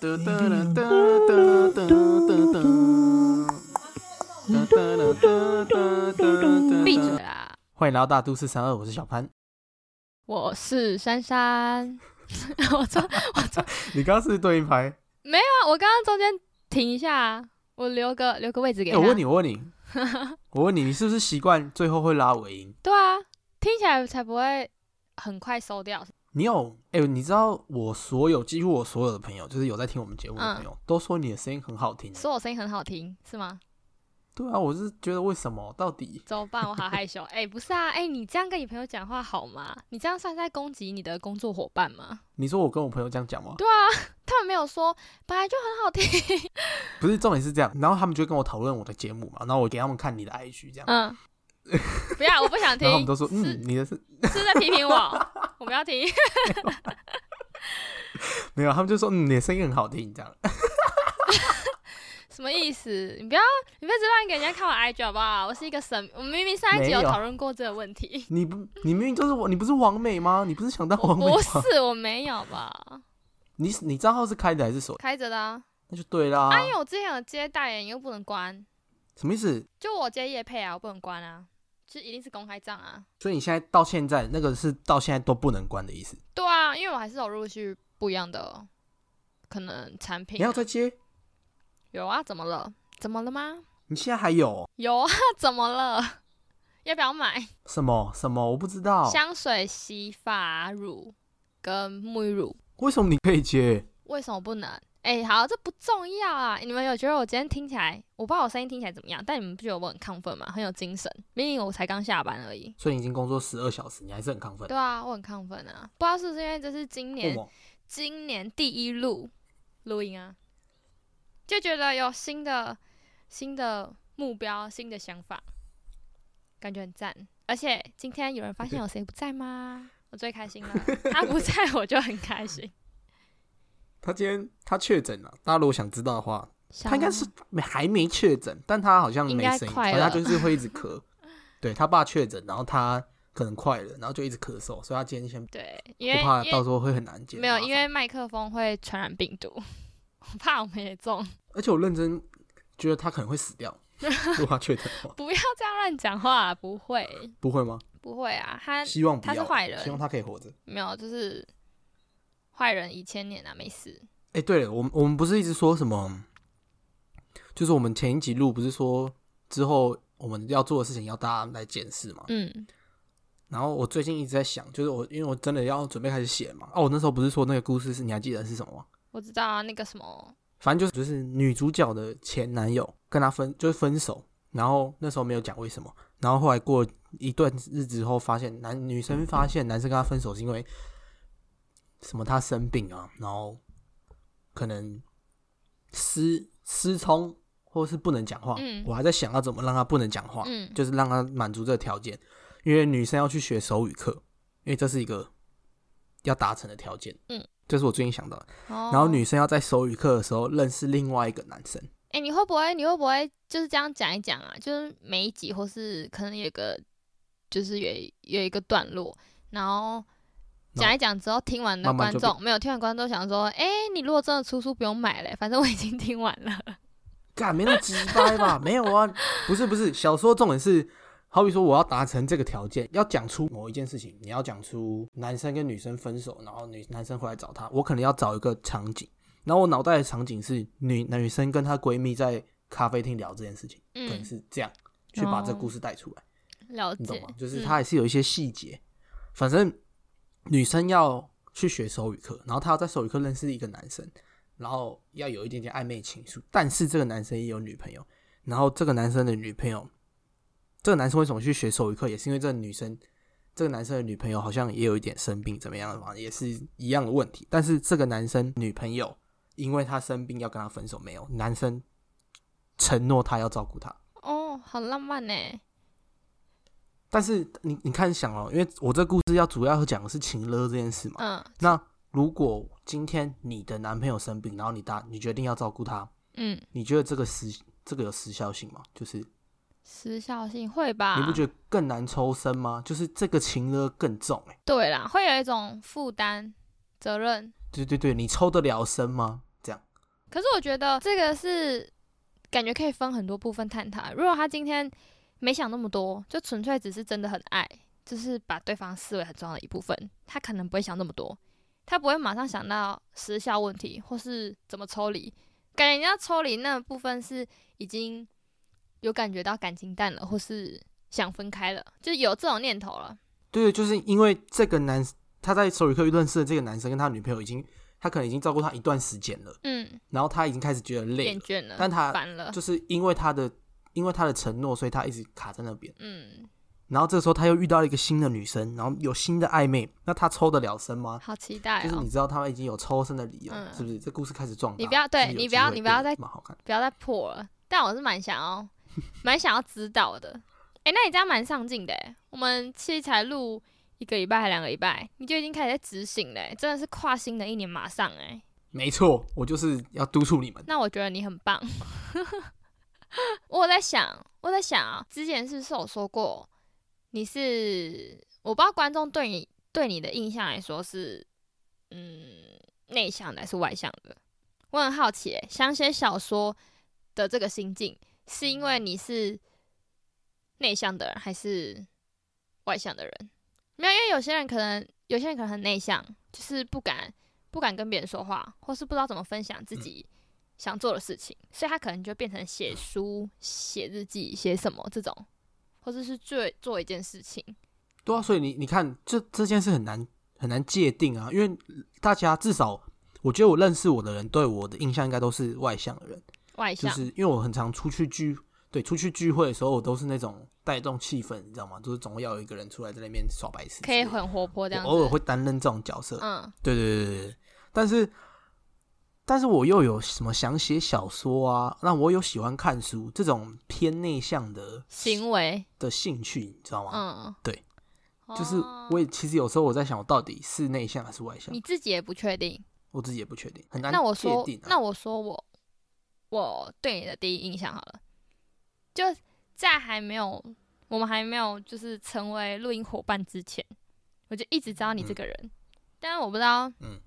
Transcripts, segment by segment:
哒哒啦哒哒哒哒哒哒啦哒哒哒闭嘴啦！欢迎来到大都市三二，我是小潘。我是珊珊。我错，我错 你刚刚是对一拍？啊！我刚刚中间停一下啊，我留个留个位置给哎、他。我问你，我问你，我问你，你是不是习惯最后会拉尾音？对啊，听起来才不会很快收掉。你有哎、你知道我所有几乎我所有的朋友，就是有在听我们节目嗯的朋友，都说你的声音很好听。说我声音很好听是吗？对啊，我是觉得为什么？到底怎么办？我好害羞。哎、不是啊，哎、你这样跟你朋友讲话好吗？你这样算是在攻击你的工作伙伴吗？你说我跟我朋友这样讲吗？对啊，他们没有说本来就很好听。不是，重点是这样，然后他们就会跟我讨论我的节目嘛，然后我给他们看你的 IG 这样，嗯，不要，我不想听。然后他们都说，是嗯，你的是是在批评我，我不要听。没有，他们就说，嗯，你的声音很好听这样。什么意思？你不要，你不要只乱给人家看我 IG 好不好？我是一个神，我们明明上一集有讨论过这个问题。你不，你明明就是我，你不是王美吗？你不是想当我王美吗？不是，我没有吧？你你账号是开的还是锁？开着的啊。那就对啦。啊，因为我之前有接代言，又不能关，什么意思？就我接叶配啊，我不能关啊，就一定是公开账啊。所以你现在到现在那个是到现在都不能关的意思？对啊，因为我还是有陆续不一样的可能产品、你要再接？有啊？怎么了？怎么了吗？你现在还有哦有啊？怎么了？要不要买什么什么？我不知道。香水、洗发乳跟沐浴乳？为什么你可以接？为什么不能？哎、好，这不重要啊。你们有觉得我今天听起来，我不知道我声音听起来怎么样，但你们不觉得我很亢奋吗？很有精神。明明我才刚下班而已。所以你已经工作十二小时，你还是很亢奋。对啊，我很亢奋啊。不知道是不是因为这是今年？今年第一录录音啊，就觉得有新的新的目标、新的想法，感觉很赞。而且今天有人发现有 谁不在吗？我最开心了，他不在我就很开心。他今天他确诊了，大家如果想知道的话，他应该是没还没确诊，但他好像应没声音，他就是会一直咳。对他爸确诊，然后他可能快了，然后就一直咳嗽，所以他今天先对，因为怕到时候会很难接。没有，因为麦克风会传染病毒，我怕我们也中。而且我认真觉得他可能会死掉，如果他确诊的话，不要这样乱讲话，不会，不会吗？不会啊，他希望他是坏人希望他可以活着。没有，就是坏人一千年啊，没事。哎、对了，我们我们不是一直说什么？就是我们前一集录不是说之后我们要做的事情要大家来检视嘛？嗯，然后我最近一直在想，就是我因为我真的要准备开始写嘛。哦，我那时候不是说那个故事是你还记得是什么吗？我知道啊，那个什么，反正就是就是女主角的前男友跟她分就是分手，然后那时候没有讲为什么，然后后来过一段日子后，发现男女生发现男生跟她分手是因为什么他生病啊，然后可能失失聪或是不能讲话，嗯。我还在想要怎么让他不能讲话，嗯，就是让他满足这个条件，因为女生要去学手语课，因为这是一个要达成的条件，嗯，这是我最近想到的。然然后女生要在手语课的时候认识另外一个男生，哎、你会不会，你会不会就是这样讲一讲啊？就是每一集或是可能有一个，就是有有一个段落，然后讲一讲之后，听完的观众没有听完观众想说，哎、你如果真的出书不用买嘞，反正我已经听完了。干没那么直白吧？没有啊，不是不是，小说重点是，好比说我要达成这个条件，要讲出某一件事情，你要讲出男生跟女生分手，然后女男生回来找她，我可能要找一个场景，然后我脑袋的场景是女女生跟她闺蜜在咖啡厅聊这件事情，可能嗯，是这样去把这故事带出来。了解你懂吗？，就是嗯它还是有一些细节。反正女生要去学手语课，然后她要在手语课认识一个男生，然后要有一点点暧昧情愫。但是这个男生也有女朋友，然后这个男生的女朋友，这个男生为什么去学手语课，也是因为这个女生，这个男生的女朋友好像也有一点生病，怎么样的嘛，也是一样的问题。但是这个男生女朋友因为他生病要跟他分手，没有男生承诺他要照顾他。哦，好浪漫呢。但是你你看想哦，因为我这故事要主要讲的是情勒这件事嘛。嗯那如果今天你的男朋友生病，然后你答你决定要照顾他，嗯，你觉得这个时这个有时效性吗？就是时效性会吧？你不觉得更难抽身吗？就是这个情勒更重哎、对啦，会有一种负担、责任。对对对，你抽得了身吗？这样，可是我觉得这个是感觉可以分很多部分探讨。如果他今天没想那么多，就纯粹只是真的很爱，就是把对方视为很重要的一部分，他可能不会想那么多，他不会马上想到时效问题或是怎么抽离。感觉人家抽离那部分是已经有感觉到感情淡了，或是想分开了，就有这种念头了。对，就是因为这个男他在手语课认识的这个男生跟他女朋友已经，他可能已经照顾他一段时间了，嗯，然后他已经开始觉得累厌，倦了，但他烦了，就是因为他的因为他的承诺，所以他一直卡在那边。嗯，然后这个时候他又遇到了一个新的女生，然后有新的暧昧，那他抽得了身吗？好期待哦就是你！知道他们已经有抽身的理由，嗯是不是？这故事开始壮大。你不要对你不要你不要再蛮好看。不要再破了。但我是蛮想要，蛮想要知道的。诶，那你这样蛮上进的诶。我们其实才录一个礼拜还两个礼拜，你就已经开始在执行嘞，真的是跨新的一年马上哎。没错，我就是要督促你们。那我觉得你很棒。我在想，我在想啊，之前是不是有说过你是？我不知道观众对你对你的印象来说是，嗯，内向的还是外向的？我很好奇、想写小说的这个心境，是因为你是内向的人还是外向的人？没有，因为有些人可能，有些人可能很内向，就是不敢不敢跟别人说话，或是不知道怎么分享自己想做的事情，所以他可能就变成写书、写日记、写什么这种，或者是做做一件事情。对啊，所以你你看，这这件事很难很难界定啊，因为大家至少，我觉得我认识我的人对我的印象应该都是外向的人，外向，就是因为我很常出去聚，对，出去聚会的时候，我都是那种带动气氛，你知道吗？就是总会要有一个人出来在那边耍白痴可以很活泼这样偶尔会担任这种角色，嗯，对对对对对，但是但是我又有什么想写小说啊，那我有喜欢看书这种偏内向的行为，的兴趣，你知道吗？嗯，对，就是哦我也其实有时候我在想，我到底是内向还是外向。你，自己也不确定。我自己也不确定，很难那我说那我说我我对你的第一印象好了，就在还没有我们还没有就是成为录音伙伴之前，我就一直知道你这个人，但是我不知道，嗯，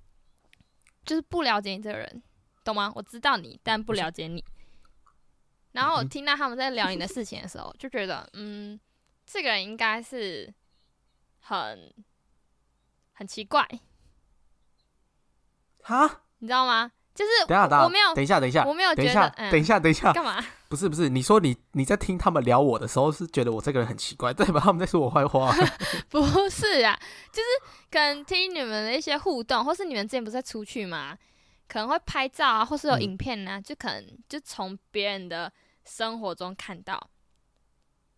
就是不了解你这个人，懂吗？我知道你，但不了解你。然后我听到他们在聊你的事情的时候，就觉得，嗯，这个人应该是很很奇怪，哈，你知道吗？就是等下，等下，我没有，等一下，等一下，我没有等一下，觉得，嗯，等一下，等一下，干嘛？不是不是，你说你你在听他们聊我的时候，是觉得我这个人很奇怪，对吧？他们在说我坏话，不是啊，就是可能听你们的一些互动，或是你们之前不是在出去嘛，可能会拍照啊，或是有嗯影片呢、就可能就从别人的生活中看到。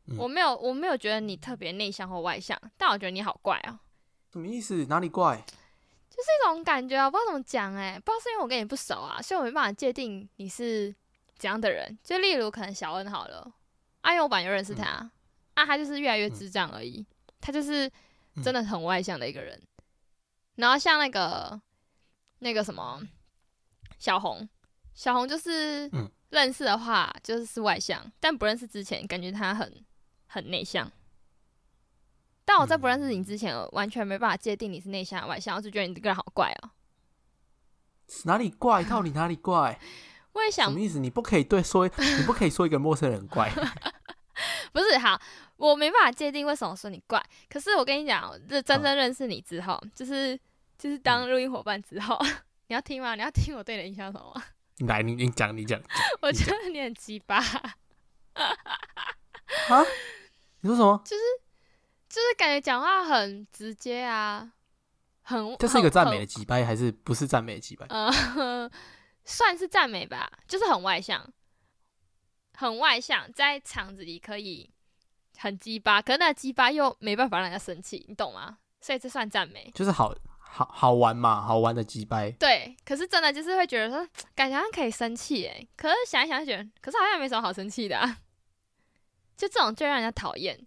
嗯我没有，我没有觉得你特别内向或外向，但我觉得你好怪哦、什么意思？哪里怪？就是一种感觉啊，不知道怎么讲哎、不知道是因为我跟你不熟啊，所以我没办法界定你是怎样的人。就例如可能小恩好了，啊，因为我本来就认识他，啊，他就是越来越智障而已，他就是真的很外向的一个人。然后像那个那个什么小红，小红就是嗯认识的话就是是外向，但不认识之前感觉他很很内向。但我在不认识你之前，我完全没办法界定你是内向外向，我就觉得你这个人好怪哦、哪里怪？到底哪里怪？我也想什么意思？你不可以对说，你不可以说一个陌生人怪。不是好，我没办法界定为什么说你怪。可是我跟你讲，这真正认识你之后，就是就是当录音伙伴之后，你要听吗？你要听我对你的印象什么吗？来，你你讲，你讲。我觉得你很鸡巴，啊？你说什么？就是就是感觉讲话很直接啊，很这是一个赞美的击败，还是不是赞美的击败？呃，算是赞美吧，就是很外向，很外向，在场子里可以很鸡巴，可是那鸡巴又没办法让人家生气，你懂吗？所以这算赞美。就是好好好玩嘛，好玩的鸡巴。对，可是真的就是会觉得说，感觉好像可以生气诶，可是想一想就觉得，可是好像没什么好生气的、啊，就这种最让人家讨厌，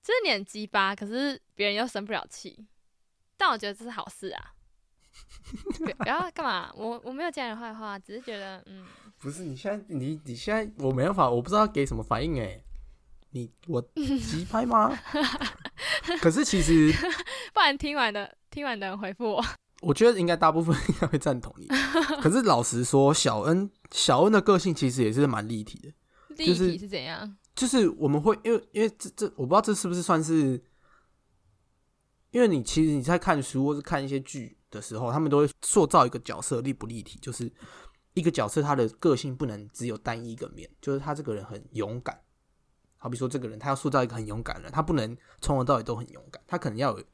就是你很鸡巴，可是别人又生不了气，但我觉得这是好事啊。不不要干嘛？我我没有讲你坏话，只是觉得嗯，不是，你现在你你现在我没办法，我不知道给什么反应哎。你我急拍吗？可是其实 不然听完的听完的人回复我，我觉得应该大部分应该会赞同你。可是老实说，小恩小恩的个性其实也是蛮立体的，立是体是怎样？就是我们会因为因为这这我不知道这是不是算是，因为你其实你在看书或是看一些剧的时候，他们都会塑造一个角色立不立体，就是一个角色他的个性不能只有单一一个面，就是他这个人很勇敢。好比说这个人他要塑造一个很勇敢的人，他不能从头到尾都很勇敢，他可能要有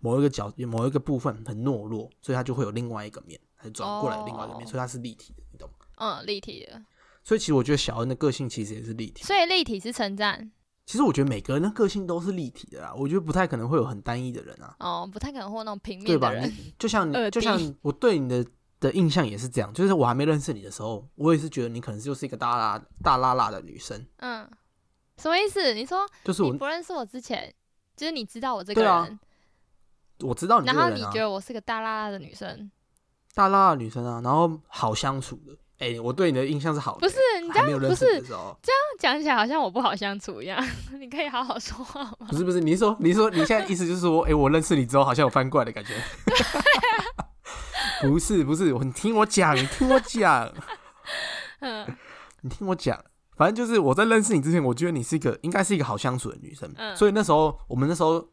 某一个角某一个部分很懦弱，所以他就会有另外一个面，他就转过来另外一个面，哦所以他是立体的，你懂吗？嗯，立体的，所以其实我觉得小恩的个性其实也是立体。所以立体是称赞其实我觉得每个人的个性都是立体的啦，我觉得不太可能会有很单一的人啊，哦，不太可能有那种平对吧？面的人。你就像你，就像我对你的的印象也是这样，就是我还没认识你的时候，我也是觉得你可能就是一个大拉大拉拉的女生，嗯，什么意思？你说就是我你不认识我之前，就是你知道我这个人，我知道你这然后你觉得我是个大拉拉的女生，大拉拉的女生啊，然后好相处的，哎、我对你的印象是好的、不是你这样不是你的时候，讲起来好像我不好相处一样。你可以好好说话吗？不是不是，你是说你是说你现在意思就是说，哎、我认识你之后好像有翻过来的感觉。不是不是，你听我讲，你听我讲，嗯你听我讲。反正就是我在认识你之前，我觉得你是一个应该是一个好相处的女生，嗯所以那时候我们那时候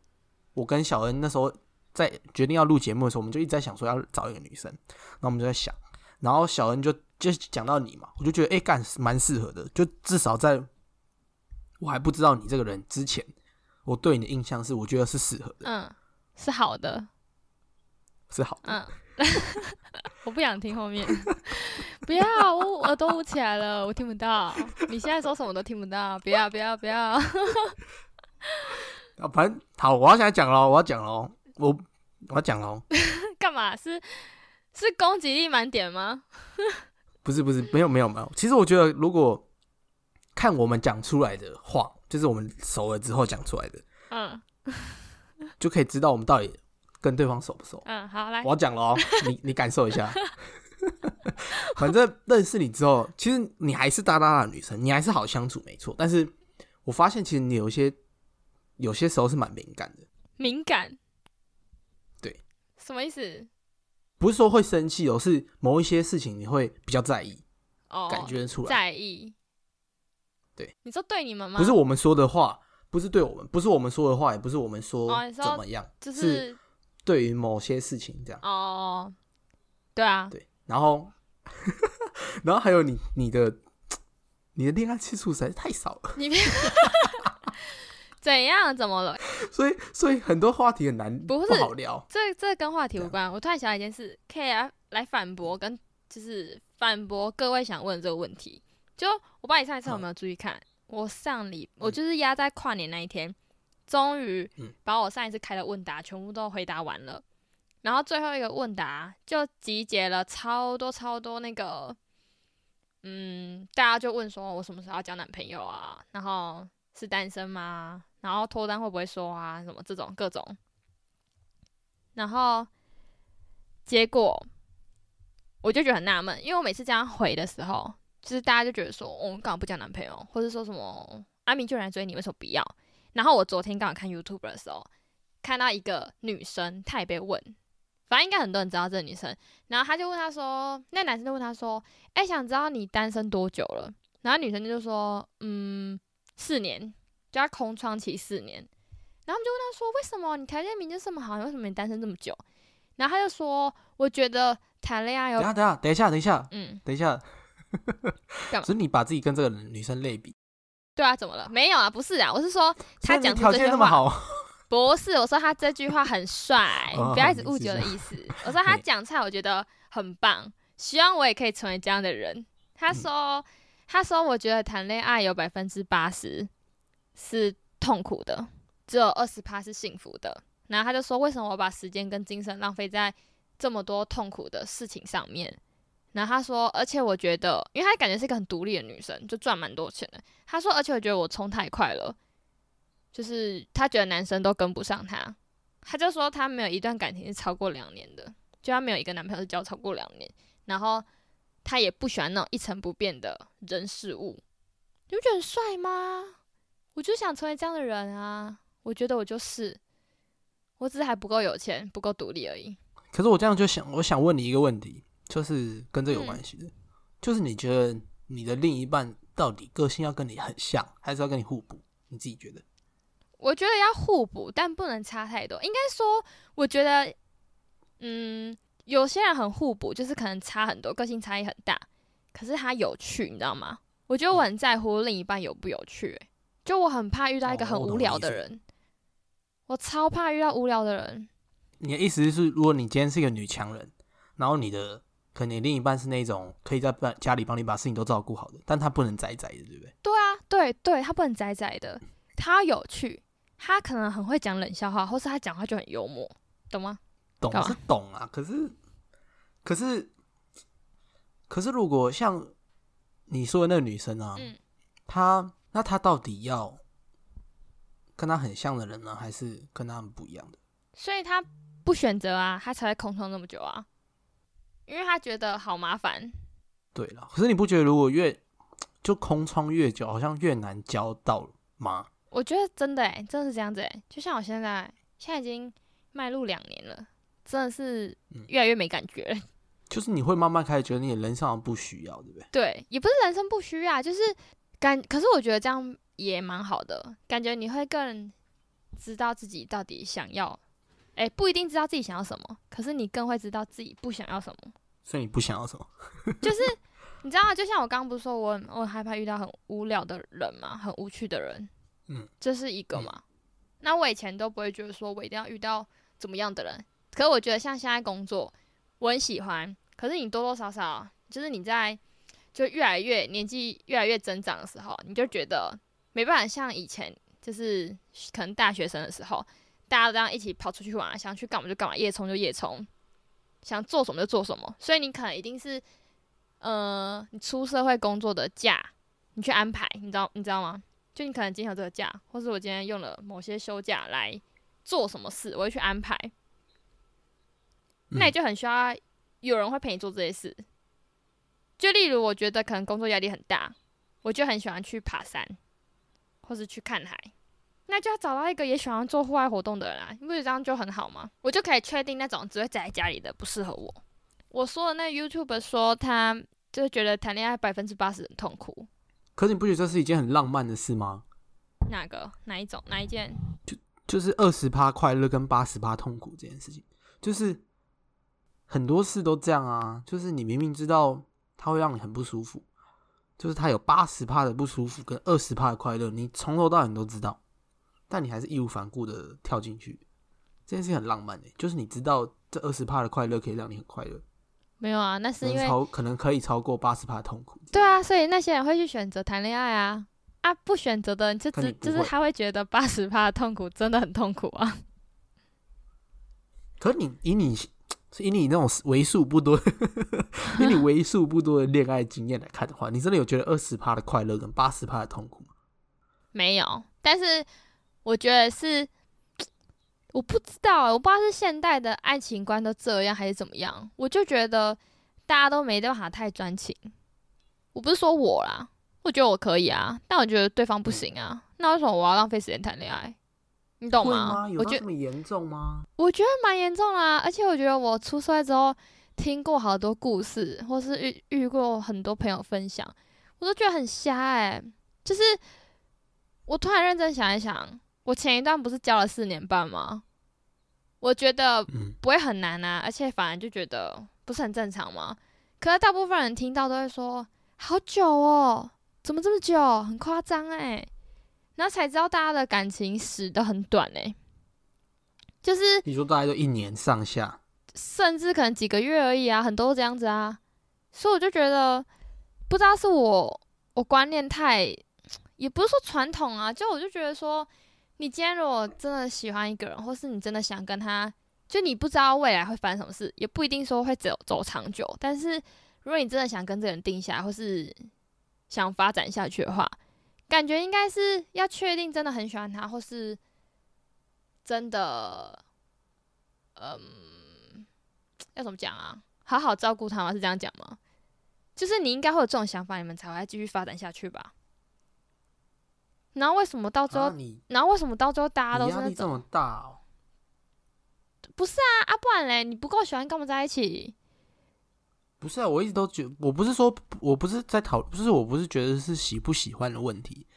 我跟小恩那时候在决定要录节目的时候，我们就一直在想说要找一个女生，然后我们就在想，然后小恩就就讲到你嘛，我就觉得哎干蛮适合的，就至少在我还不知道你这个人之前，我对你的印象是我觉得是适合的，嗯，是好的。是好的。嗯，我不想听后面，不要，我耳朵捂起来了，我听不到。你现在说什么都听不到，不要不要不要。啊，反正好，我要现在讲喽，我要讲喽，我我要讲喽，干嘛？是是攻击力满点吗？不是不是，没有没有没有。其实我觉得，如果看我们讲出来的话，就是我们熟了之后讲出来的，嗯就可以知道我们到底跟对方熟不熟。嗯，好来我，要讲了哦，你你感受一下。反正认识你之后，其实你还是大大大的女生，你还是好相处没错。但是我发现，其实你有一些有些时候是蛮敏感的，敏感。对，什么意思？不是说会生气哦，是某一些事情你会比较在意，哦，感觉得出来。在意。对，你说对你们吗？不是我们说的话，不是对我们，不是我们说的话，也不是我们说怎么样，就是对于某些事情这样。哦，对啊，对，然后，然后还有你你的你的恋爱次数实在是太少了，怎样？怎么了？所以所以很多话题很难不是好聊。这这跟话题无关。我突然想到一件事，可以来来反驳，跟就是反驳各位想问这个问题。就我不知道你上一次有没有注意看，我上礼我就是压在跨年那一天，终于嗯把我上一次开的问答全部都回答完了。然后最后一个问答就集结了超多超多那个，嗯，大家就问说我什么时候要交男朋友啊？然后是单身吗？然后脱单会不会说啊？什么这种各种。然后结果我就觉得很纳闷，因为我每次这样回的时候，就是大家就觉得说，我、们干嘛不交男朋友，或者说什么阿明就来追你，为什么不要？然后我昨天刚好看 YouTube 的时候，看到一个女生，她也被问，反正应该很多人知道这个女生，然后他就问她说，那男生就问她说，哎、想知道你单身多久了？然后女生就说，嗯，四年，就要空窗期四年。然后我们就问他说：“为什么你条件明明这么好，你为什么你单身这么久？”然后他就说：“我觉得谈恋爱有等下等下等一下等一下嗯，等一下，只是 你把自己跟这个女生类比，对啊，怎么了？没有啊，不是啊，我是说他讲条件那么好，不是我说他这句话很帅，不要一直误解我的意思。我说他讲出来，我觉得很棒，希望我也可以成为这样的人。他嗯说：“他说我觉得谈恋爱有百分之八十是痛苦的，只有二十趴是幸福的。”然后他就说：“为什么我把时间跟精神浪费在这么多痛苦的事情上面？”然后他说：“而且我觉得，因为他感觉是一个很独立的女生，就赚蛮多钱的。他说，而且我觉得我冲太快了，就是他觉得男生都跟不上他。他就说他没有一段感情是超过两年的，就他没有一个男朋友是交超过两年，然后他也不喜欢那种一成不变的人事物。你不觉得很帅吗？我就想成为这样的人啊！我觉得我就是，我只是还不够有钱，不够独立而已。可是我这样就想，我想问你一个问题，就是跟这有嗯关系的，就是你觉得你的另一半到底个性要跟你很像，还是要跟你互补？你自己觉得？我觉得要互补，但不能差太多。应该说，我觉得，嗯，有些人很互补，就是可能差很多，个性差异很大，可是他有趣，你知道吗？我觉得我很在乎另一半有不有趣、欸，就我很怕遇到一个哦很无聊的人，我超怕遇到无聊的人。你的意思是，如果你今天是一个女强人，然后你的可能你另一半是那种可以在家家里帮你把事情都照顾好的，但他不能宅宅的，对不对？对啊，对对，他不能宅宅的，他有趣，他可能很会讲冷笑话，或是他讲话就很幽默，懂吗？懂是懂啊，可是可是可是，如果像你说的那个女生啊，嗯她那她到底要跟她很像的人呢，还是跟他们不一样的？所以她不选择啊，她才会空窗那么久啊，因为她觉得好麻烦。对了，可是你不觉得如果越就空窗越久，好像越难交到吗？我觉得真的诶、真的是这样子诶、就像我现在，现在已经迈入两年了，真的是嗯越来越没感觉了。就是你会慢慢开始觉得你的人生不需要，对不对？对，也不是人生不需要，就是感。可是我觉得这样也蛮好的，感觉你会更知道自己到底想要。诶、不一定知道自己想要什么，可是你更会知道自己不想要什么。所以你不想要什么？就是你知道吗？就像我刚刚不是说我很我很害怕遇到很无聊的人嘛，很无趣的人，嗯，这是一个嘛。那我以前都不会觉得说我一定要遇到怎么样的人，可是我觉得像现在工作，我很喜欢，可是你多多少少就是你在就越来越年纪越来越增长的时候，你就觉得没办法像以前，就是可能大学生的时候，大家都这样一起跑出去玩，想去干嘛就干嘛，夜冲就夜冲，想做什么就做什么，所以你可能一定是，呃，你出社会工作的假，你去安排，你知道你知道吗？就你可能今天有这个假，或是我今天用了某些休假来做什么事，我会去安排。那你就很需要有人会陪你做这些事。就例如，我觉得可能工作压力很大，我就很喜欢去爬山，或是去看海。那就要找到一个也喜欢做户外活动的人啊，你不觉得这样就很好吗？我就可以确定那种只会宅在家里的不适合我。我说的那 YouTube 说他就是觉得谈恋爱百分之八十很痛苦，可是你不觉得这是一件很浪漫的事吗？哪个哪一种哪一件？就就是二十趴快乐跟八十趴痛苦这件事情，就是很多事都这样啊。就是你明明知道它会让你很不舒服，就是它有八十帕的不舒服跟二十帕的快乐，你从头到尾你都知道，但你还是义无反顾的跳进去。这件事情很浪漫诶、就是你知道这二十帕的快乐可以让你很快乐，没有啊，那是因为超可能可以超过八十趴的痛苦。对啊，所以那些人会去选择谈恋爱啊啊，不选择的人就可只就是他会觉得八十趴的痛苦真的很痛苦啊。可你以你以你那种为数不多，以你为数不多的恋爱经验来看的话，你真的有觉得二十趴的快乐跟八十趴的痛苦吗？没有，但是我觉得是，我不知道，我不知道是现代的爱情观都这样还是怎么样。我就觉得大家都没办法太专情。我不是说我啦，我觉得我可以啊，但我觉得对方不行啊。那为什么我要浪费时间谈恋爱？你懂吗？我觉这么严重吗？我觉得蛮严重啦、而且我觉得我出社会之后听过好多故事，或是遇遇过很多朋友分享，我都觉得很瞎哎、就是我突然认真想一想，我前一段不是教了四年半吗？我觉得嗯，不会很难啊，而且反而就觉得不是很正常吗？可是大部分人听到都会说好久哦，怎么这么久？很夸张哎，然后才知道大家的感情史都很短哎、就是你说大概就一年上下，甚至可能几个月而已啊，很多都这样子啊，所以我就觉得不知道是我我观念太，也不是说传统啊，就我就觉得说，你今天如果真的喜欢一个人，或是你真的想跟他，就你不知道未来会发生什么事，也不一定说会走走长久，但是如果你真的想跟这个人定下来，或是想发展下去的话，感觉应该是要确定真的很喜欢他，或是真的，嗯，要怎么讲啊？好好照顾他吗？是这样讲吗？就是你应该会有这种想法，你们才会继续发展下去吧。然后为什么到最后，啊、然后为什么到最后大家都你是那种这么大哦？不是啊啊，不然嘞，你不够喜欢，干嘛在一起？不是啊，我一直都觉，我不是说，我不是在讨，不是我不是觉得是喜不喜欢的问题，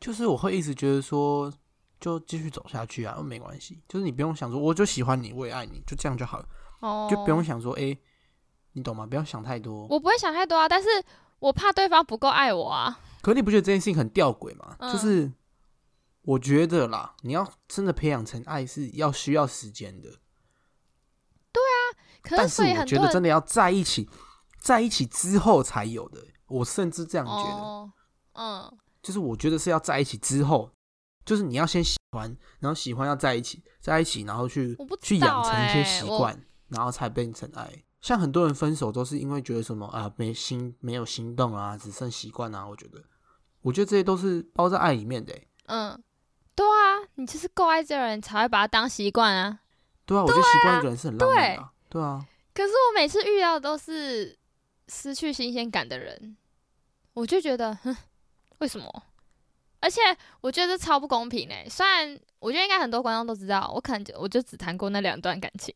就是我会一直觉得说，就继续走下去啊，没关系，就是你不用想说，我就喜欢你，我也爱你，就这样就好了，哦，就不用想说，哎、你懂吗？不要想太多。我不会想太多啊，但是我怕对方不够爱我啊。可你不觉得这件事情很吊诡吗？嗯就是我觉得啦，你要真的培养成爱是要需要时间的，可但是我觉得真的要在一起，在一起之后才有的。我甚至这样觉得，哦，嗯，就是我觉得是要在一起之后，就是你要先喜欢，然后喜欢要在一起，在一起然后去去养成一些习惯，然后才变成爱。像很多人分手都是因为觉得什么啊没心没有心动啊，只剩习惯啊。我觉得，我觉得这些都是包在爱里面的欸、嗯，对啊，你就是够爱这个人才会把他当习惯啊。对啊，我觉得习惯一个人是很浪漫的啊、对啊，可是我每次遇到都是失去新鲜感的人，我就觉得，哼，为什么？而且我觉得这超不公平诶、虽然我觉得应该很多观众都知道，我可能就我就只谈过那两段感情，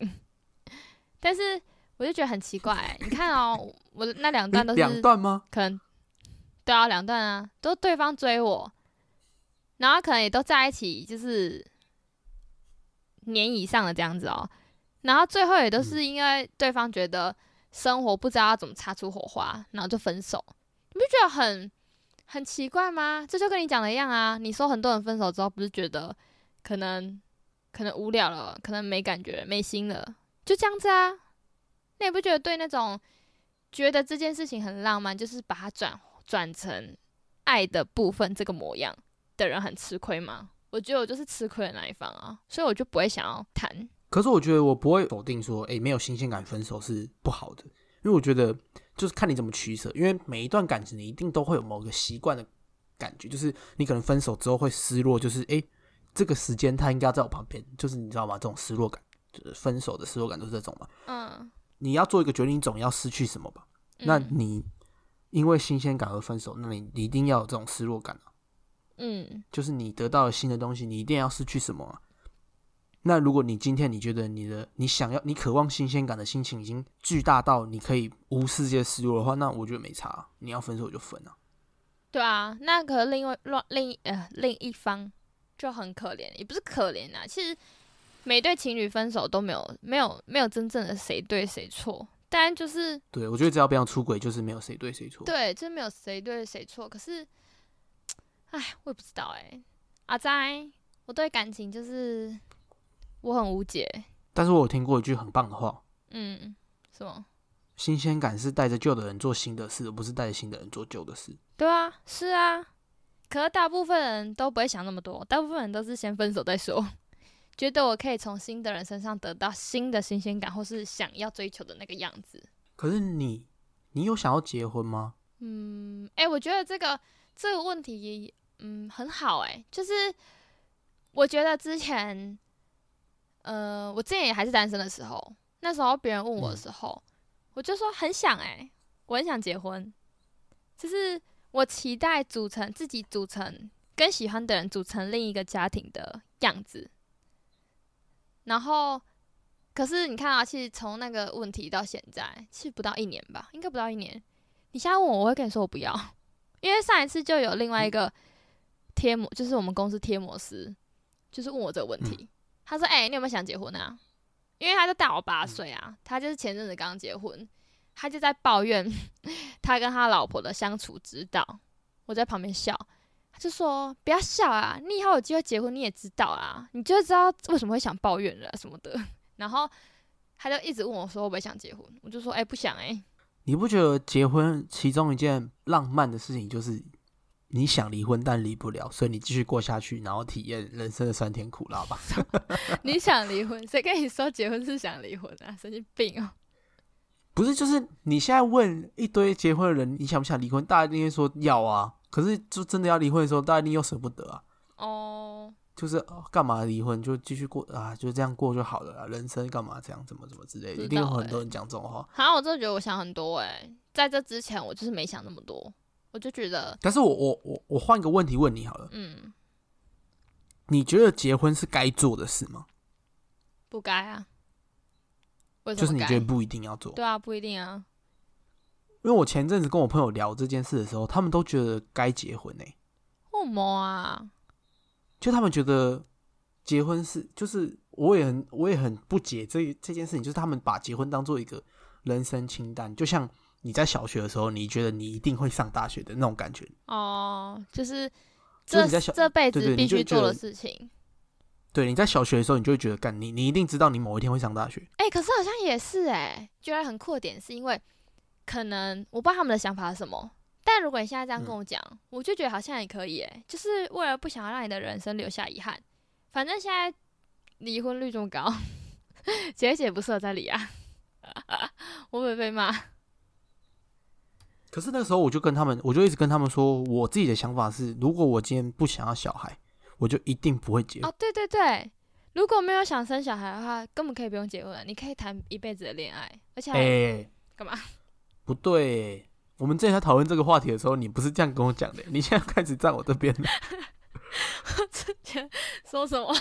但是我就觉得很奇怪、欸。你看哦，我的那两段都是两段吗？可能对啊，两段啊，都对方追我，然后可能也都在一起，就是年以上的这样子哦。然后最后也都是因为对方觉得生活不知道要怎么擦出火花，然后就分手。你不觉得很很奇怪吗？这就跟你讲的一样啊。你说很多人分手之后，不是觉得可能可能无聊了，可能没感觉、没心了，就这样子啊？那你不觉得对那种觉得这件事情很浪漫，就是把它转转成爱的部分这个模样的人很吃亏吗？我觉得我就是吃亏的那一方啊，所以我就不会想要谈。可是我觉得我不会否定说，诶，没有新鲜感分手是不好的，因为我觉得就是看你怎么取舍，因为每一段感情你一定都会有某个习惯的感觉，就是你可能分手之后会失落，就是诶，这个时间他应该在我旁边，就是你知道吗？这种失落感，就是分手的失落感都是这种嘛。嗯，你要做一个决定，你总要失去什么吧？那嗯你因为新鲜感而分手，那你你一定要有这种失落感啊，嗯就是你得到了新的东西，你一定要失去什么啊？那如果你今天你觉得你的你想要你渴望新鲜感的心情已经巨大到你可以无视这些失落的话，那我觉得没差啊，你要分手就分啊。对啊，那可另外另另呃另一方就很可怜，也不是可怜啊，其实每对情侣分手都没有没有没有真正的谁对谁错，但就是对，我觉得只要不要出轨，就是没有谁对谁错。对，就是没有谁对谁错。可是，哎，我也不知道哎、阿仔，我对感情就是我很无解。但是我有听过一句很棒的话：嗯，什么？新鲜感是带着旧的人做新的事，而不是带着新的人做旧的事。对啊，是啊。可是大部分人都不会想那么多，大部分人都是先分手再说，觉得我可以从新的人身上得到新的新鲜感，或是想要追求的那个样子。可是你，你有想要结婚吗？嗯，哎、我觉得这个这个问题也嗯很好哎、就是我觉得之前，呃，我之前也还是单身的时候，那时候别人问我的嗯时候，我就说很想哎、我很想结婚，就是我期待组成自己组成跟喜欢的人组成另一个家庭的样子，然后。可是你看啊，其实从那个问题到现在，其实不到一年吧，应该不到一年。你现在问我，我会跟你说我不要，因为上一次就有另外一个贴膜，就是我们公司贴膜师，就是问我这个问题。他说：“哎、你有没有想结婚啊？”因为他就大我八岁啊，他就是前阵子刚结婚，他就在抱怨 他跟他老婆的相处之道。我在旁边笑，他就说：“不要笑啊，你以后有机会结婚你也知道啊，你就会知道为什么会想抱怨了什么的。”然后他就一直问我说：“会不会想结婚？”我就说：“哎、不想哎、你不觉得结婚其中一件浪漫的事情就是你想离婚但离不了，所以你继续过下去，然后体验人生的酸甜苦辣吧？你想离婚？谁跟你说结婚是想离婚啊？神经病哦！不是，就是你现在问一堆结婚的人，你想不想离婚？大家一定会说要啊。可是就真的要离婚的时候，大家一定又舍不得啊。哦，就是、哦干嘛离婚就继续过啊，就这样过就好了啦。人生干嘛这样，怎么怎么之类的，一定有很多人讲这种话。好像我真的觉得我想很多哎、在这之前我就是没想那么多，我就觉得，但是我我我我换个问题问你好了，嗯，你觉得结婚是该做的事吗？不该啊。为什么就是你觉得不一定要做。对啊，不一定啊。因为我前阵子跟我朋友聊这件事的时候，他们都觉得该结婚呢、为什么啊？就他们觉得结婚是，就是我也很我也很不解这这件事情，就是他们把结婚当做一个人生清单，就像你在小学的时候，你觉得你一定会上大学的那种感觉。哦，就是这这辈子必须做的事情。对，你在小学的时候，你就会觉得，干你你一定知道你某一天会上大学。哎、可是好像也是哎、觉得很酷的点是因为可能我不知道他们的想法是什么，但如果你现在这样跟嗯我讲，我就觉得好像也可以哎、就是为了不想要让你的人生留下遗憾。反正现在离婚率这么高，姐姐不适合再离啊，我会被骂。可是那个时候我就跟他们，我就一直跟他们说，我自己的想法是，如果我今天不想要小孩，我就一定不会结婚。哦，对对对，如果没有想生小孩的话，根本可以不用结婚，你可以谈一辈子的恋爱，而且哎、还干嘛？不对，我们之前在讨论这个话题的时候，你不是这样跟我讲的，你现在开始站我这边了。之前说什么？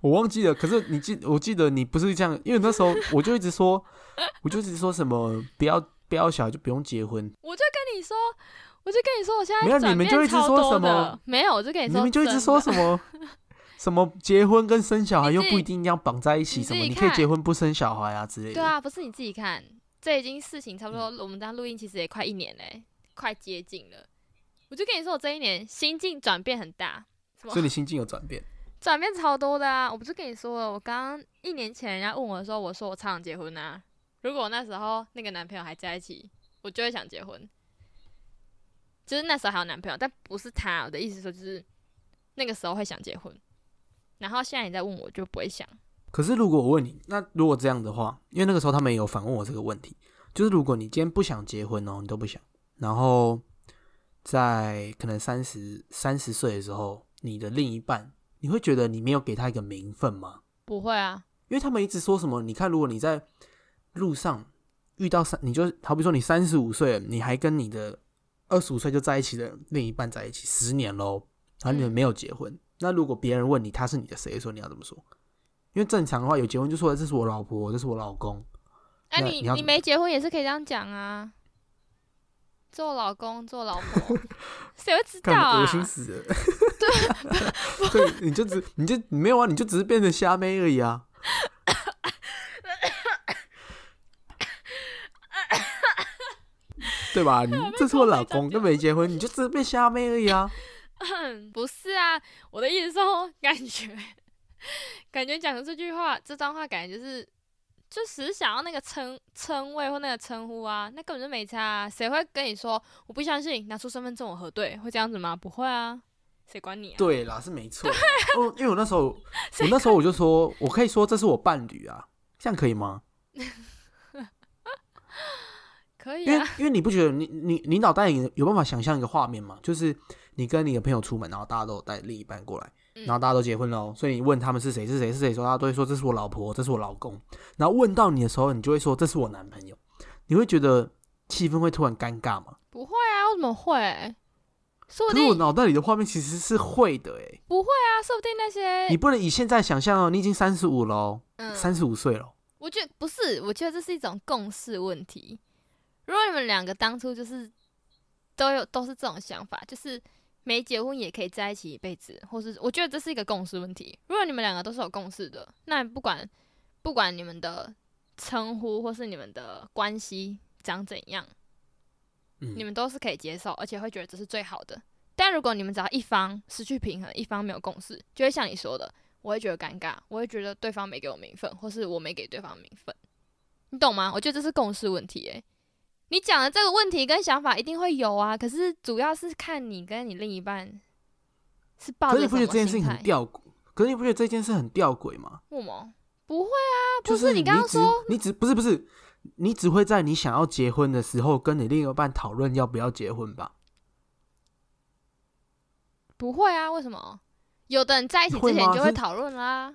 我忘记了，可是你记，我记得你不是这样，因为那时候我就一直说，我就一直说什么不要不要小孩就不用结婚，我就跟你说，我就跟你说，我现在没有你们就一直说什么？没有，我就跟你说，你们就一直说什么？什么结婚跟生小孩又不一定要绑在一起，什么？你可以结婚不生小孩啊之类的。对啊，不是你自己看，这已经事情差不嗯。多，我们当录音其实也快一年嘞，快接近了。我就跟你说，我这一年心境转变很大，所以你心境有转变。转变超多的啊！我不是跟你说了，我刚刚一年前人家问我的时候，我说我超想结婚啊。如果我那时候那个男朋友还在一起，我就会想结婚。就是那时候还有男朋友，但不是他。我的意思说，就是那个时候会想结婚。然后现在你再问我，就不会想。可是如果我问你，那如果这样的话，因为那个时候他们也有反问我这个问题，就是如果你今天不想结婚哦，你都不想，然后在可能三十三十岁的时候，你的另一半，你会觉得你没有给他一个名分吗？不会啊，因为他们一直说什么，你看，如果你在路上遇到三，你就好比说你三十五岁，你还跟你的二十五岁就在一起的另一半在一起十年喽，然后你们嗯没有结婚，那如果别人问你他是你的谁的时候，你要怎么说？因为正常的话，有结婚就说这是我老婆，这是我老公。你你没结婚也是可以这样讲啊。做老公，做老婆，谁会知道啊恶？心死了。对，你就只你就没有啊，你就只是变成虾妹而已啊。对吧？你 这是我老公，跟没结婚，你就只是被虾妹而已啊。不是啊，我的意思说，感觉感觉讲的这句话，这段话感觉就是，就只是想要那个称称谓或那个称呼啊，那根本就没差、啊。谁会跟你说我不相信，拿出身份证我核对，会这样子吗？不会啊，谁管你啊？对啦，是没错。哦，因为我那时候，我那时候我就说，我可以说这是我伴侣啊，这样可以吗？因为可以啊，因为你不觉得你你你脑袋里有办法想象一个画面吗？就是你跟你的朋友出门，然后大家都有带另一半过来，嗯然后大家都结婚了哦，所以你问他们是谁是谁是谁的时候，大家都会说这是我老婆，这是我老公。然后问到你的时候，你就会说这是我男朋友。你会觉得气氛会突然尴尬吗？不会啊，为什么会？说不可是我脑袋里的画面其实是会的诶，不会啊，说不定那些你不能以现在想象哦，你已经三十五了三十五岁了哦，我觉得不是，我觉得这是一种共识问题。如果你们两个当初就是都有都是这种想法，就是没结婚也可以在一起一辈子，或是我觉得这是一个共识问题。如果你们两个都是有共识的，那不管不管你们的称呼或是你们的关系长怎样，你们都是可以接受，而且会觉得这是最好的。但如果你们只要一方失去平衡，一方没有共识，就会像你说的，我会觉得尴尬，我会觉得对方没给我名分，或是我没给对方名分，你懂吗？我觉得这是共识问题、诶，你讲的这个问题跟想法一定会有啊，可是主要是看你跟你另一半是抱可是你不觉得这件事情很吊诡？可是你不觉得这件事很吊诡吗？为什么？不会啊，不就是你刚刚说你只不是不是，你只会在你想要结婚的时候跟你另一半讨论要不要结婚吧？不会啊？为什么？有的人在一起之前就会讨论啦。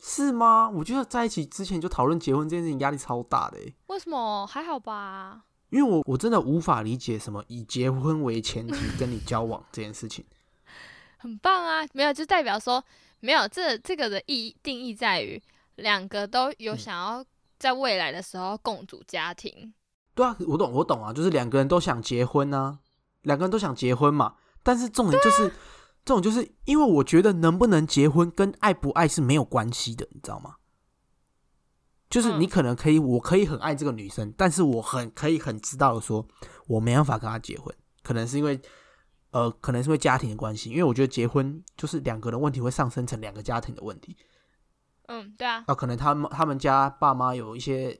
是吗？我觉得在一起之前就讨论结婚这件事情压力超大的欸为什么？还好吧。因为我我真的无法理解什么以结婚为前提跟你交往这件事情。很棒啊，没有就代表说没有这这个的意定义在于两个都有嗯想要在未来的时候共组家庭。对啊，我懂，我懂啊，就是两个人都想结婚啊，两个人都想结婚嘛。但是重点就是，这种就是因为我觉得能不能结婚跟爱不爱是没有关系的，你知道吗？就是你嗯可能可以，我可以很爱这个女生，但是我很可以很知道的说，我没办法跟她结婚，可能是因为，呃，可能是因为家庭的关系，因为我觉得结婚就是两个人问题会上升成两个家庭的问题。嗯，对啊，啊，可能他们他们家爸妈有一些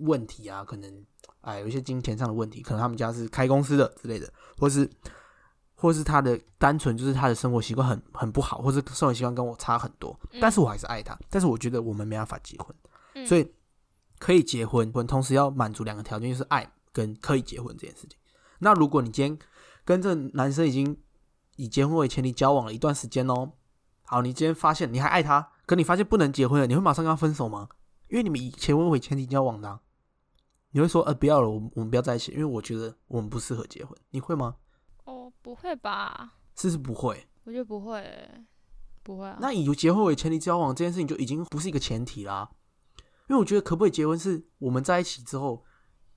问题啊，可能哎有一些金钱上的问题，可能他们家是开公司的之类的，或是或是他的单纯就是他的生活习惯很很不好，或是生活习惯跟我差很多，但是我还是爱他，但是我觉得我们没办法结婚，嗯所以可以结婚，我们同时要满足两个条件，就是爱跟可以结婚这件事情。那如果你今天跟这男生已经以结婚为前提交往了一段时间哦，好，你今天发现你还爱他，可你发现不能结婚了，你会马上跟他分手吗？因为你们以结婚为前提交往的啊、你会说呃不要了，我我们不要在一起，因为我觉得我们不适合结婚，你会吗？哦，不会吧？是不是不会？我觉得不会欸，不会啊。那以结婚为前提交往这件事情就已经不是一个前提啦，因为我觉得可不可以结婚是我们在一起之后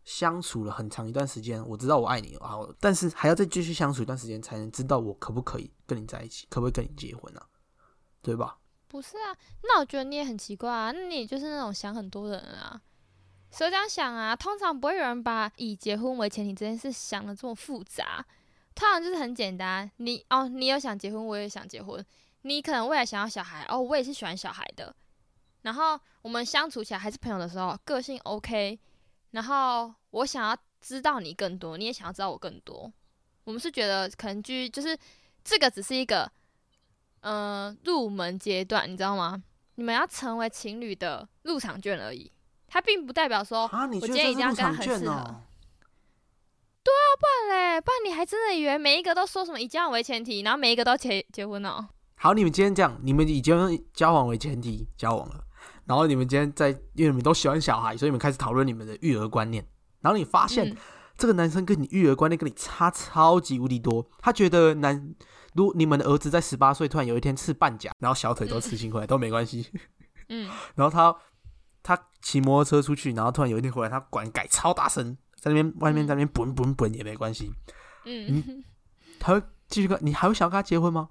相处了很长一段时间，我知道我爱你啊，但是还要再继续相处一段时间才能知道我可不可以跟你在一起，可不可以跟你结婚啊，对吧？不是啊，那我觉得你也很奇怪啊，那你就是那种想很多的人啊。所以这样想啊，通常不会有人把以结婚为前提这件事想的这么复杂，通常就是很简单。你哦，你有想结婚，我也想结婚。你可能未来想要小孩，哦，我也是喜欢小孩的。然后我们相处起来还是朋友的时候，个性 OK。然后我想要知道你更多，你也想要知道我更多。我们是觉得可能居就是这个只是一个呃入门阶段，你知道吗？你们要成为情侣的入场券而已，它并不代表说啊，你觉我今天一定要跟他很适合券哦？不然嘞，不然你还真的以为每一个都说什么以交往为前提，然后每一个都结结婚哦？好，你们今天这样，你们以结婚交往为前提交往了，然后你们今天在，因为你们都喜欢小孩，所以你们开始讨论你们的育儿观念，然后你发现、嗯这个男生跟你育儿观念跟你差超级无敌多，他觉得男，如果你们的儿子在十八岁突然有一天吃半甲，然后小腿都吃青回来、都没关系，嗯，然后他他骑摩托车出去，然后突然有一天回来，他管改超大声，在那边外面在那边滚滚滚也没关系，嗯，他会继续跟你还会想要跟他结婚吗？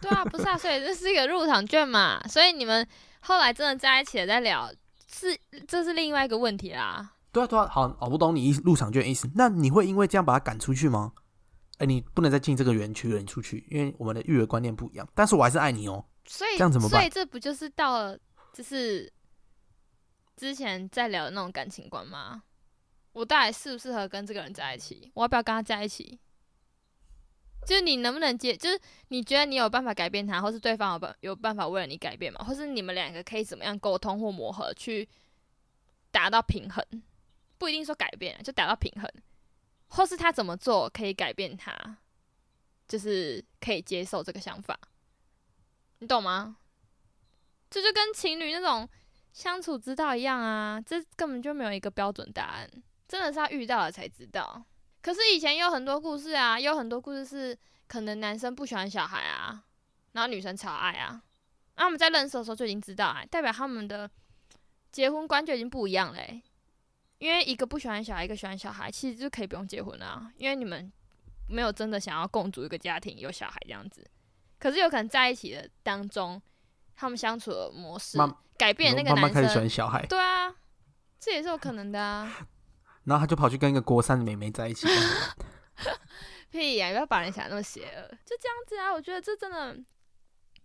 对啊，不是啊，所以这是一个入场券嘛，所以你们后来真的在一起了再聊，是这是另外一个问题啦。对啊，对啊，好，我不懂你意入场券的意思。那你会因为这样把他赶出去吗？哎，你不能再进这个园区了，你出去，因为我们的育儿观念不一样。但是我还是爱你哦。所以这样怎么办所以这不就是到了就是之前在聊的那种感情观吗？我到底适不适合跟这个人在一起？我要不要跟他在一起？就是你能不能接？就是你觉得你有办法改变他，或是对方有办有办法为了你改变吗？或是你们两个可以怎么样沟通或磨合，去达到平衡？不一定说改变，就达到平衡，或是他怎么做可以改变他，就是可以接受这个想法。你懂吗？这就跟情侣那种相处之道一样啊，这根本就没有一个标准答案，真的是要遇到了才知道。可是以前有很多故事啊，有很多故事是可能男生不喜欢小孩啊，然后女生超爱啊，那他们在认识的时候就已经知道啊，代表他们的结婚观就已经不一样嘞、因为一个不喜欢小孩，一个喜欢小孩，其实就可以不用结婚了啊，因为你们没有真的想要共组一个家庭，有小孩这样子。可是有可能在一起的当中，他们相处的模式改变那个男慢慢开始喜欢生，小孩，对啊，这也是有可能的啊。然后他就跑去跟一个国三的妹妹在一起。屁呀、不要把人想得那么邪恶，就这样子啊。我觉得这真的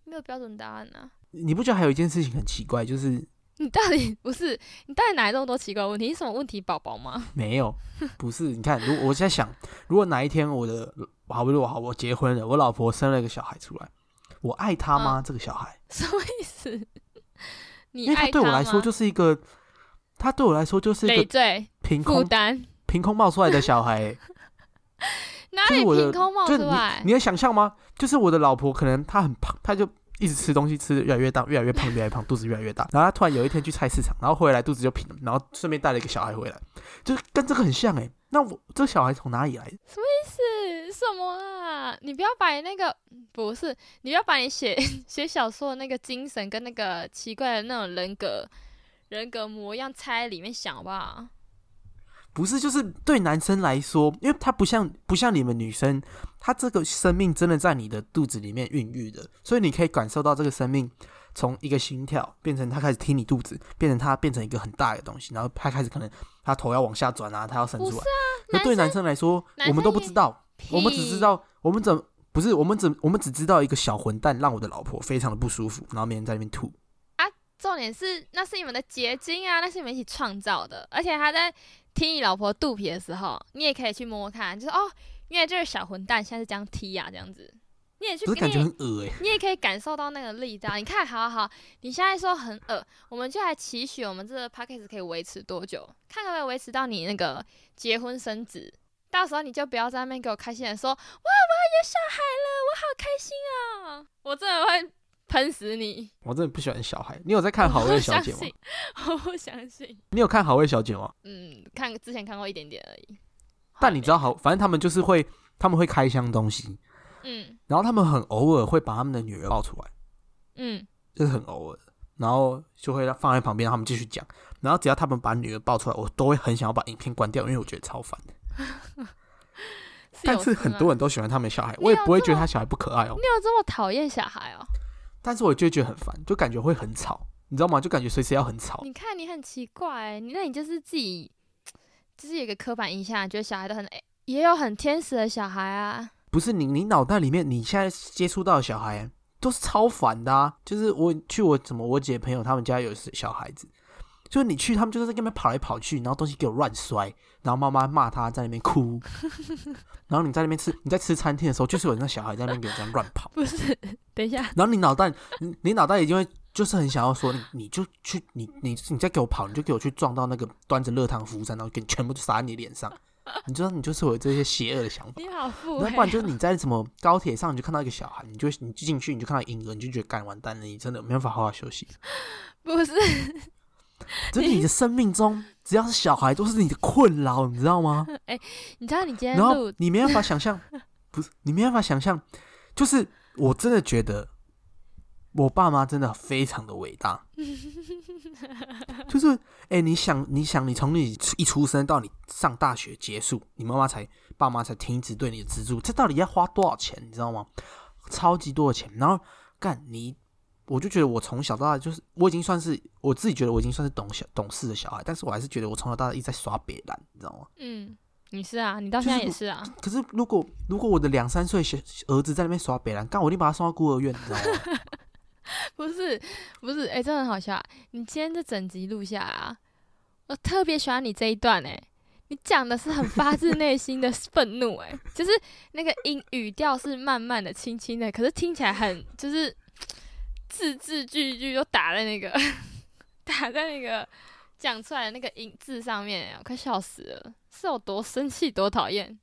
没有标准答案啊。你不觉得还有一件事情很奇怪，就是你到底不是你到底哪来这么多奇怪的问题？你是什么问题宝宝吗？没有，不是？你看，如果我在想，如果哪一天我的好不，如我好，我结婚了，我老婆生了一个小孩出来，我爱他吗？这个小孩？什么意思？你因为他爱对我来说就是一个，他对我来说就是一个累赘凭空凭空冒出来的小孩、欸。哪里凭空冒出来你？你能想象吗？就是我的老婆可能她很胖，她就一直吃东西，吃的越来越大，越来越胖，越来越胖，肚子越来越大。然后她突然有一天去菜市场，然后回来肚子就平了，然后顺便带了一个小孩回来，就是跟这个很像哎、那我这个小孩从哪里来什么意思什么啊？你不要把那个不是，你不要把你写 写小说的那个精神跟那个奇怪的那种人格人格模样猜在里面想好不好？不是，就是对男生来说，因为他不像不像你们女生，他这个生命真的在你的肚子里面孕育的，所以你可以感受到这个生命从一个心跳变成他开始踢你肚子，变成他变成一个很大的东西，然后他开始可能他头要往下转啊，他要伸出来。那对男生来说，我们都不知道，我们只知道我们怎不是我们只我们只知道一个小混蛋让我的老婆非常的不舒服，然后每天在那边吐。重点是，那是你们的结晶啊，那是你们一起创造的。而且他在踢你老婆肚皮的时候，你也可以去摸摸看，就是哦，因为这是小混蛋现在是这样踢呀，这样子，你也去，不是感觉很恶哎，你也可以感受到那个力道。你看，好好，你现在说很恶，我们就来期许我们这个 p a c k a g e 可以维持多久，看可不可以维持到你那个结婚生子，到时候你就不要在那边给我开心的说，哇，我要有小孩了，我好开心啊，我真的会。喷死你！我真的不喜欢小孩。你有在看好味小姐吗？我不相信。你有看好味小姐吗？嗯，看之前看过一点点而已。但你知道好，反正他们就是会，他们会开箱东西。嗯。然后他们很偶尔会把他们的女儿抱出来。嗯。就是很偶尔，然后就会放在旁边，他们继续讲。然后只要他们把女儿抱出来，我都会很想要把影片关掉，因为我觉得超烦的。但是很多人都喜欢他们小孩，我也不会觉得他小孩不可爱哦。你有这么讨厌小孩哦？但是我就觉得很烦，就感觉会很吵，你知道吗？就感觉随时要很吵。你看你很奇怪，你那你就是自己，就是有一个刻板印象，觉得小孩都很，也有很天使的小孩啊。不是你，你脑袋里面你现在接触到的小孩都是超烦的啊。就是我去我怎么我姐朋友他们家有小孩子。就是你去，他们就是在那边跑来跑去，然后东西给我乱摔，然后妈妈骂他在那边哭，然后你在那边吃，你在吃餐厅的时候，就是有那小孩在那边给我这样乱跑。不是，等一下。然后你脑袋，你你脑袋已经会就是很想要说，你你就去，你你你再给我跑，你就给我去撞到那个端着热汤服务生，然后给你全部就撒在你脸上。你知道，你就是有这些邪恶的想法。你好富。那不然就是你在什么高铁上，你就看到一个小孩，你就你进去，你就看到婴儿，你就觉得干完蛋了，你真的没办法好好休息。不是。就你的生命中，只要是小孩，都是你的困扰，你知道吗？哎，你知道你今天，然后你没办法想象，不是你没办法想象，就是我真的觉得我爸妈真的非常的伟大。就是哎，你想，你想，你从你一出生到你上大学结束，你妈妈才爸妈才停止对你的资助，这到底要花多少钱？你知道吗？超级多的钱。然后干你。我就觉得我从小到大就是我已经算是我自己觉得我已经算是懂小懂事的小孩，但是我还是觉得我从小到大一直在耍别人，你知道吗？嗯，你是啊，你到现在也是啊。可是如果如果我的两三岁小儿子在那边耍别烂，干我一定把他送到孤儿院，你知道吗？不是不是，哎，真的很好笑。你今天这整集录下啊，我特别喜欢你这一段哎，你讲的是很发自内心的愤怒哎，就是那个音语调是慢慢的、轻轻的，可是听起来很就是。字字句句都打在那个打在那个讲出来的那个音字上面，我快笑死了！是有多生气，多讨厌？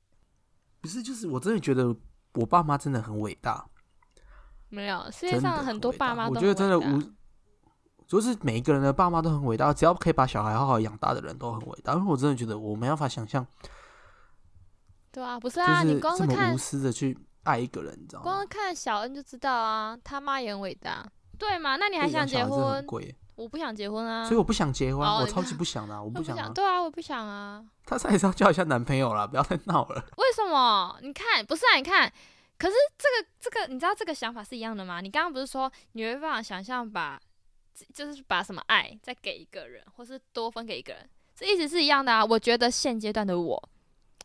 不是，就是我真的觉得我爸妈真的很伟大。没有，世界上很多爸妈，我觉得真的无，就是每一个人的爸妈都很伟大。只要可以把小孩好好养大的人都很伟大。因为我真的觉得我没办法想象。对啊，不是啊，你光是看无私的去爱一个人，你知道吗？光看小恩就知道啊，他妈也很伟大。对嘛？那你还想结婚？我不想结婚啊，所以我不想结婚，我超级不想的，我不想。对啊，我不想啊。他才是要交一下男朋友了，不要再闹了。为什么？你看，不是啊？你看，可是这个这个，你知道这个想法是一样的吗？你刚刚不是说你没办法想象把，就是把什么爱再给一个人，或是多分给一个人，这意思是一样的啊。我觉得现阶段的我，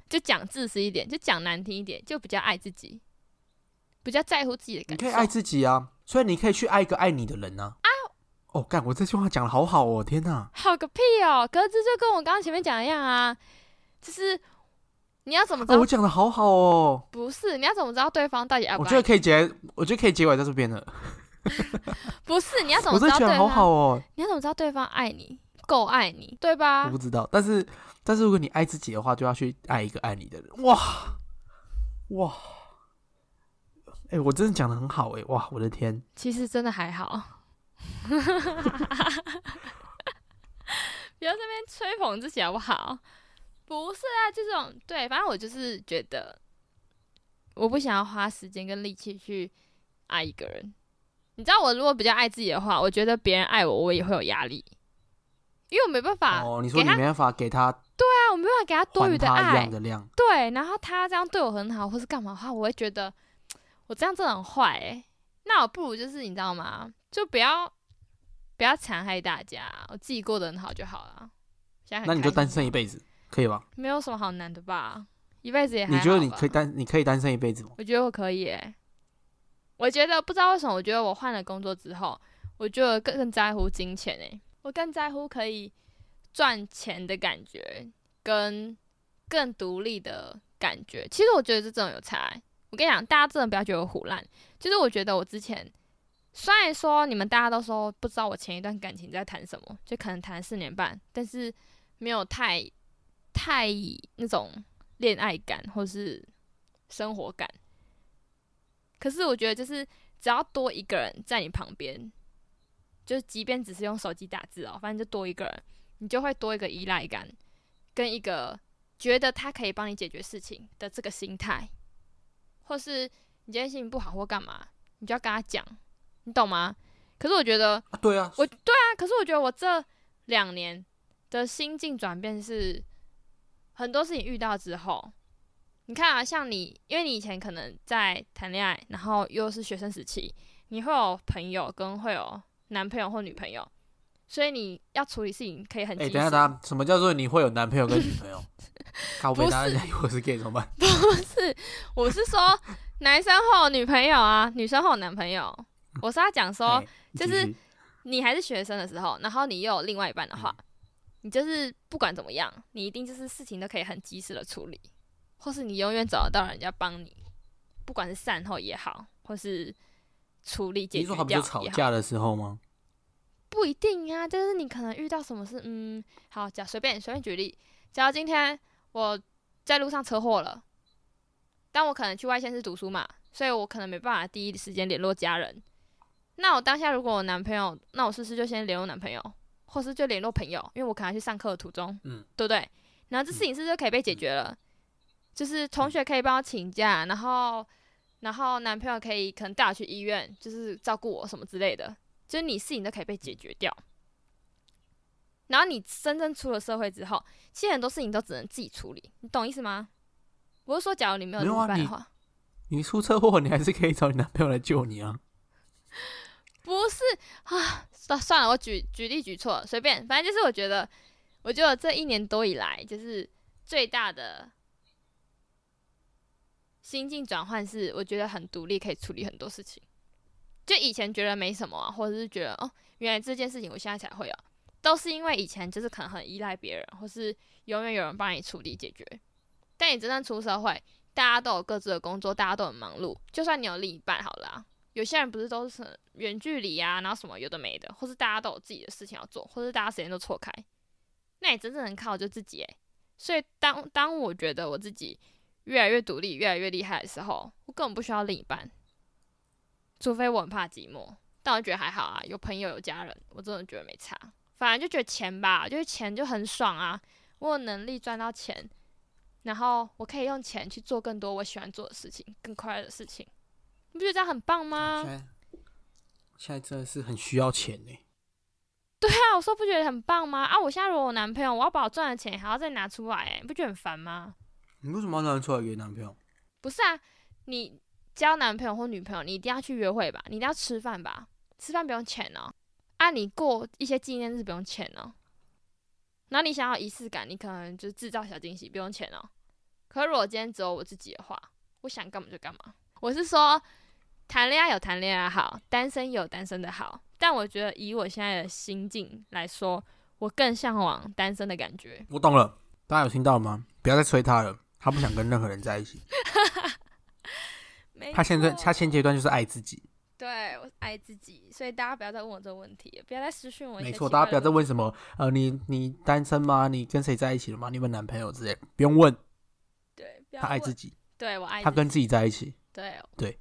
就讲自私一点，就讲难听一点，就比较爱自己，比较在乎自己的感受。你可以爱自己啊。所以你可以去爱一个爱你的人呢。啊！哦，干！我这句话讲的好好哦，天哪！好个屁哦！格子就跟我刚刚前面讲的一样啊，就是你要怎么知道？我讲的好好哦。不是，你要怎么知道对方到底爱不爱？我觉得可以结，我觉得可以结尾在这边了。不是，你要怎么知道？我觉得好好哦。你要怎么知道对方爱你，够爱你，对吧？我不知道，但是但是如果你爱自己的话，就要去爱一个爱你的人。哇哇！哎，我真的讲的很好哎，哇，我的天！其实真的还好，不要这边吹捧自己好不好？不是啊，这种对，反正我就是觉得，我不想要花时间跟力气去爱一个人。你知道，我如果比较爱自己的话，我觉得别人爱我，我也会有压力，因为我没办法哦，你说你没办法给他对啊，我没办法给他多余的爱样，的量，对，然后他这样对我很好，或是干嘛的话，我会觉得我这样真的很坏哎。那我不如就是你知道吗？就不要不要残害大家，我自己过得很好就好了。现在很那你就单身一辈子，可以吧？没有什么好难的吧？一辈子也还你觉得你可以单你可以单身一辈子吗？我觉得我可以诶。我觉得不知道为什么，我觉得我换了工作之后，我觉得更更在乎金钱诶。我更在乎可以赚钱的感觉，跟更独立的感觉。其实我觉得这种有差欸。我跟你讲，大家真的不要觉得我胡乱。就是我觉得我之前，虽然说你们大家都说不知道我前一段感情在谈什么，就可能谈了四年半，但是没有太太那种恋爱感或是生活感。可是我觉得，就是只要多一个人在你旁边，就是即便只是用手机打字哦，反正就多一个人，你就会多一个依赖感，跟一个觉得他可以帮你解决事情的这个心态，或是你今天心情不好或干嘛，你就要跟他讲，你懂吗？可是我觉得啊，对啊，我对啊，可是我觉得我这两年的心境转变是很多事情遇到之后，你看啊，像你，因为你以前可能在谈恋爱，然后又是学生时期，你会有朋友跟会有男朋友或女朋友，所以你要处理事情可以很及哎、时。等一下，等一下，什么叫做你会有男朋友跟女朋友？靠背，不是大家以为我是 gay 怎么办？不是，我是说男生会有女朋友啊，女生会有男朋友。我是要讲说，哎就是继续你还是学生的时候，然后你又有另外一半的话，嗯你就是不管怎么样，你一定就是事情都可以很及时的处理，或是你永远找得到人家帮你，不管是善后也好，或是处理解你决掉说好不就吵也好，架的时候吗？不一定啊，就是你可能遇到什么事，嗯，好，假随便随便举例，假如今天我在路上车祸了，但我可能去外县市读书嘛，所以我可能没办法第一时间联络家人。那我当下如果我男朋友，那我是不是就先联络男朋友，或是就联络朋友，因为我可能要去上课的途中，嗯，对不对？然后这事情是不是就可以被解决了？就是同学可以帮我请假，然后然后男朋友可以可能带我去医院，就是照顾我什么之类的，就是你事情都可以被解决掉。然后你真正出了社会之后，其实很多事情都只能自己处理，你懂意思吗？我是说，假如你没有另一半的话，你出车祸，你还是可以找你男朋友来救你啊。不是啊，算算了，我举举例举错了，随便，反正就是我觉得，我觉得这一年多以来，就是最大的心境转换是，我觉得很独立，可以处理很多事情。就以前觉得没什么啊，或者是觉得哦，原来这件事情我现在才会有，都是因为以前就是可能很依赖别人，或是永远有人帮你处理解决。但你真正出社会，大家都有各自的工作，大家都很忙碌，就算你有另一半好了、有些人不是都是远距离啊，然后什么有的没的，或是大家都有自己的事情要做，或是大家时间都错开，那你真正能靠就自己诶。所以当当我觉得我自己越来越独立、越来越厉害的时候，我根本不需要另一半，除非我很怕寂寞。但我觉得还好啊，有朋友有家人，我真的觉得没差。反正就觉得钱吧，就是钱就很爽啊，我有能力赚到钱，然后我可以用钱去做更多我喜欢做的事情，更快乐的事情。你不觉得这样很棒吗？现在现在真的是很需要钱呢。对啊，我说不觉得很棒吗？啊，我现在如果有男朋友，我要把我赚的钱还要再拿出来，哎，你不觉得很烦吗？你为什么要拿出来给男朋友？不是啊，你交男朋友或女朋友，你一定要去约会吧，你一定要吃饭吧，吃饭不用钱哦。啊，你过一些纪念日不用钱哦。然后你想要仪式感，你可能就制造小惊喜，不用钱哦。可是如果今天只有我自己的话，我想干嘛就干嘛。我是说，谈恋爱有谈恋爱好，单身有单身的好。但我觉得以我现在的心境来说，我更向往单身的感觉。我懂了，大家有听到吗？不要再催他了，他不想跟任何人在一起。没他现在他现阶段就是爱自己，对我爱自己，所以大家不要再问我这个问题了，不要再私讯我没错。大家不要再问问什么呃，你你单身吗？你跟谁在一起了吗？你有没有男朋友之类，不用问，对，他爱自己，对我爱他跟自己在一起，对对，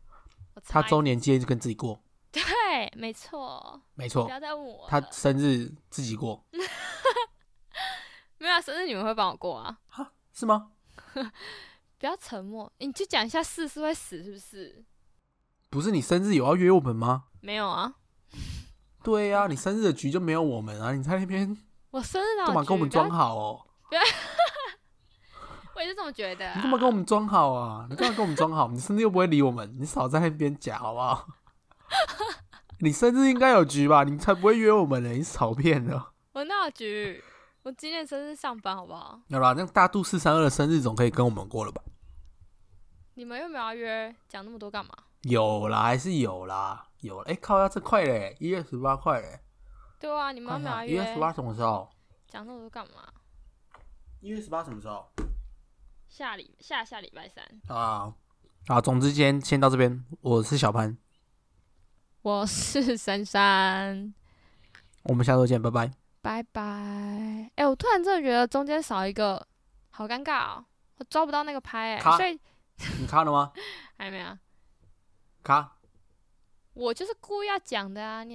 他周年纪念就跟自己过，对，没错，没错不。要再问我他生日自己过，没有啊生日你们会帮我过啊？哈，是吗？不要沉默，你就讲一下是是会死是不是？不是你生日有要约我们吗？没有啊，对呀、你生日的局就没有我们啊！你在那边 我生日干嘛跟我们装好哦？我也是这么觉得、啊。你干嘛跟我们装好啊？你干嘛跟我们装好？你生日又不会理我们，你少在那边假好不好？你生日应该有局吧？你才不会约我们呢！你少骗了。我那有局？我今天生日上班好不好？好啦，那大肚四三二的生日总可以跟我们过了吧？你们又没有要约，讲那么多干嘛？有啦，还是有啦，有啦。哎、靠呀，这快嘞，一月十八快嘞！对啊，你们又没有要看一月十，八什么时候？讲那么多干嘛？一月十八什么时候？下礼下下礼拜三，啊啊！总之今天先到这边，我是小潘，我是珊珊，我们下周见，拜拜。拜拜。哎、我突然真的觉得中间少一个，好尴尬哦，我抓不到那个拍、哎，卡所以 你看了吗？还没啊，卡。我就是故意要讲的啊，你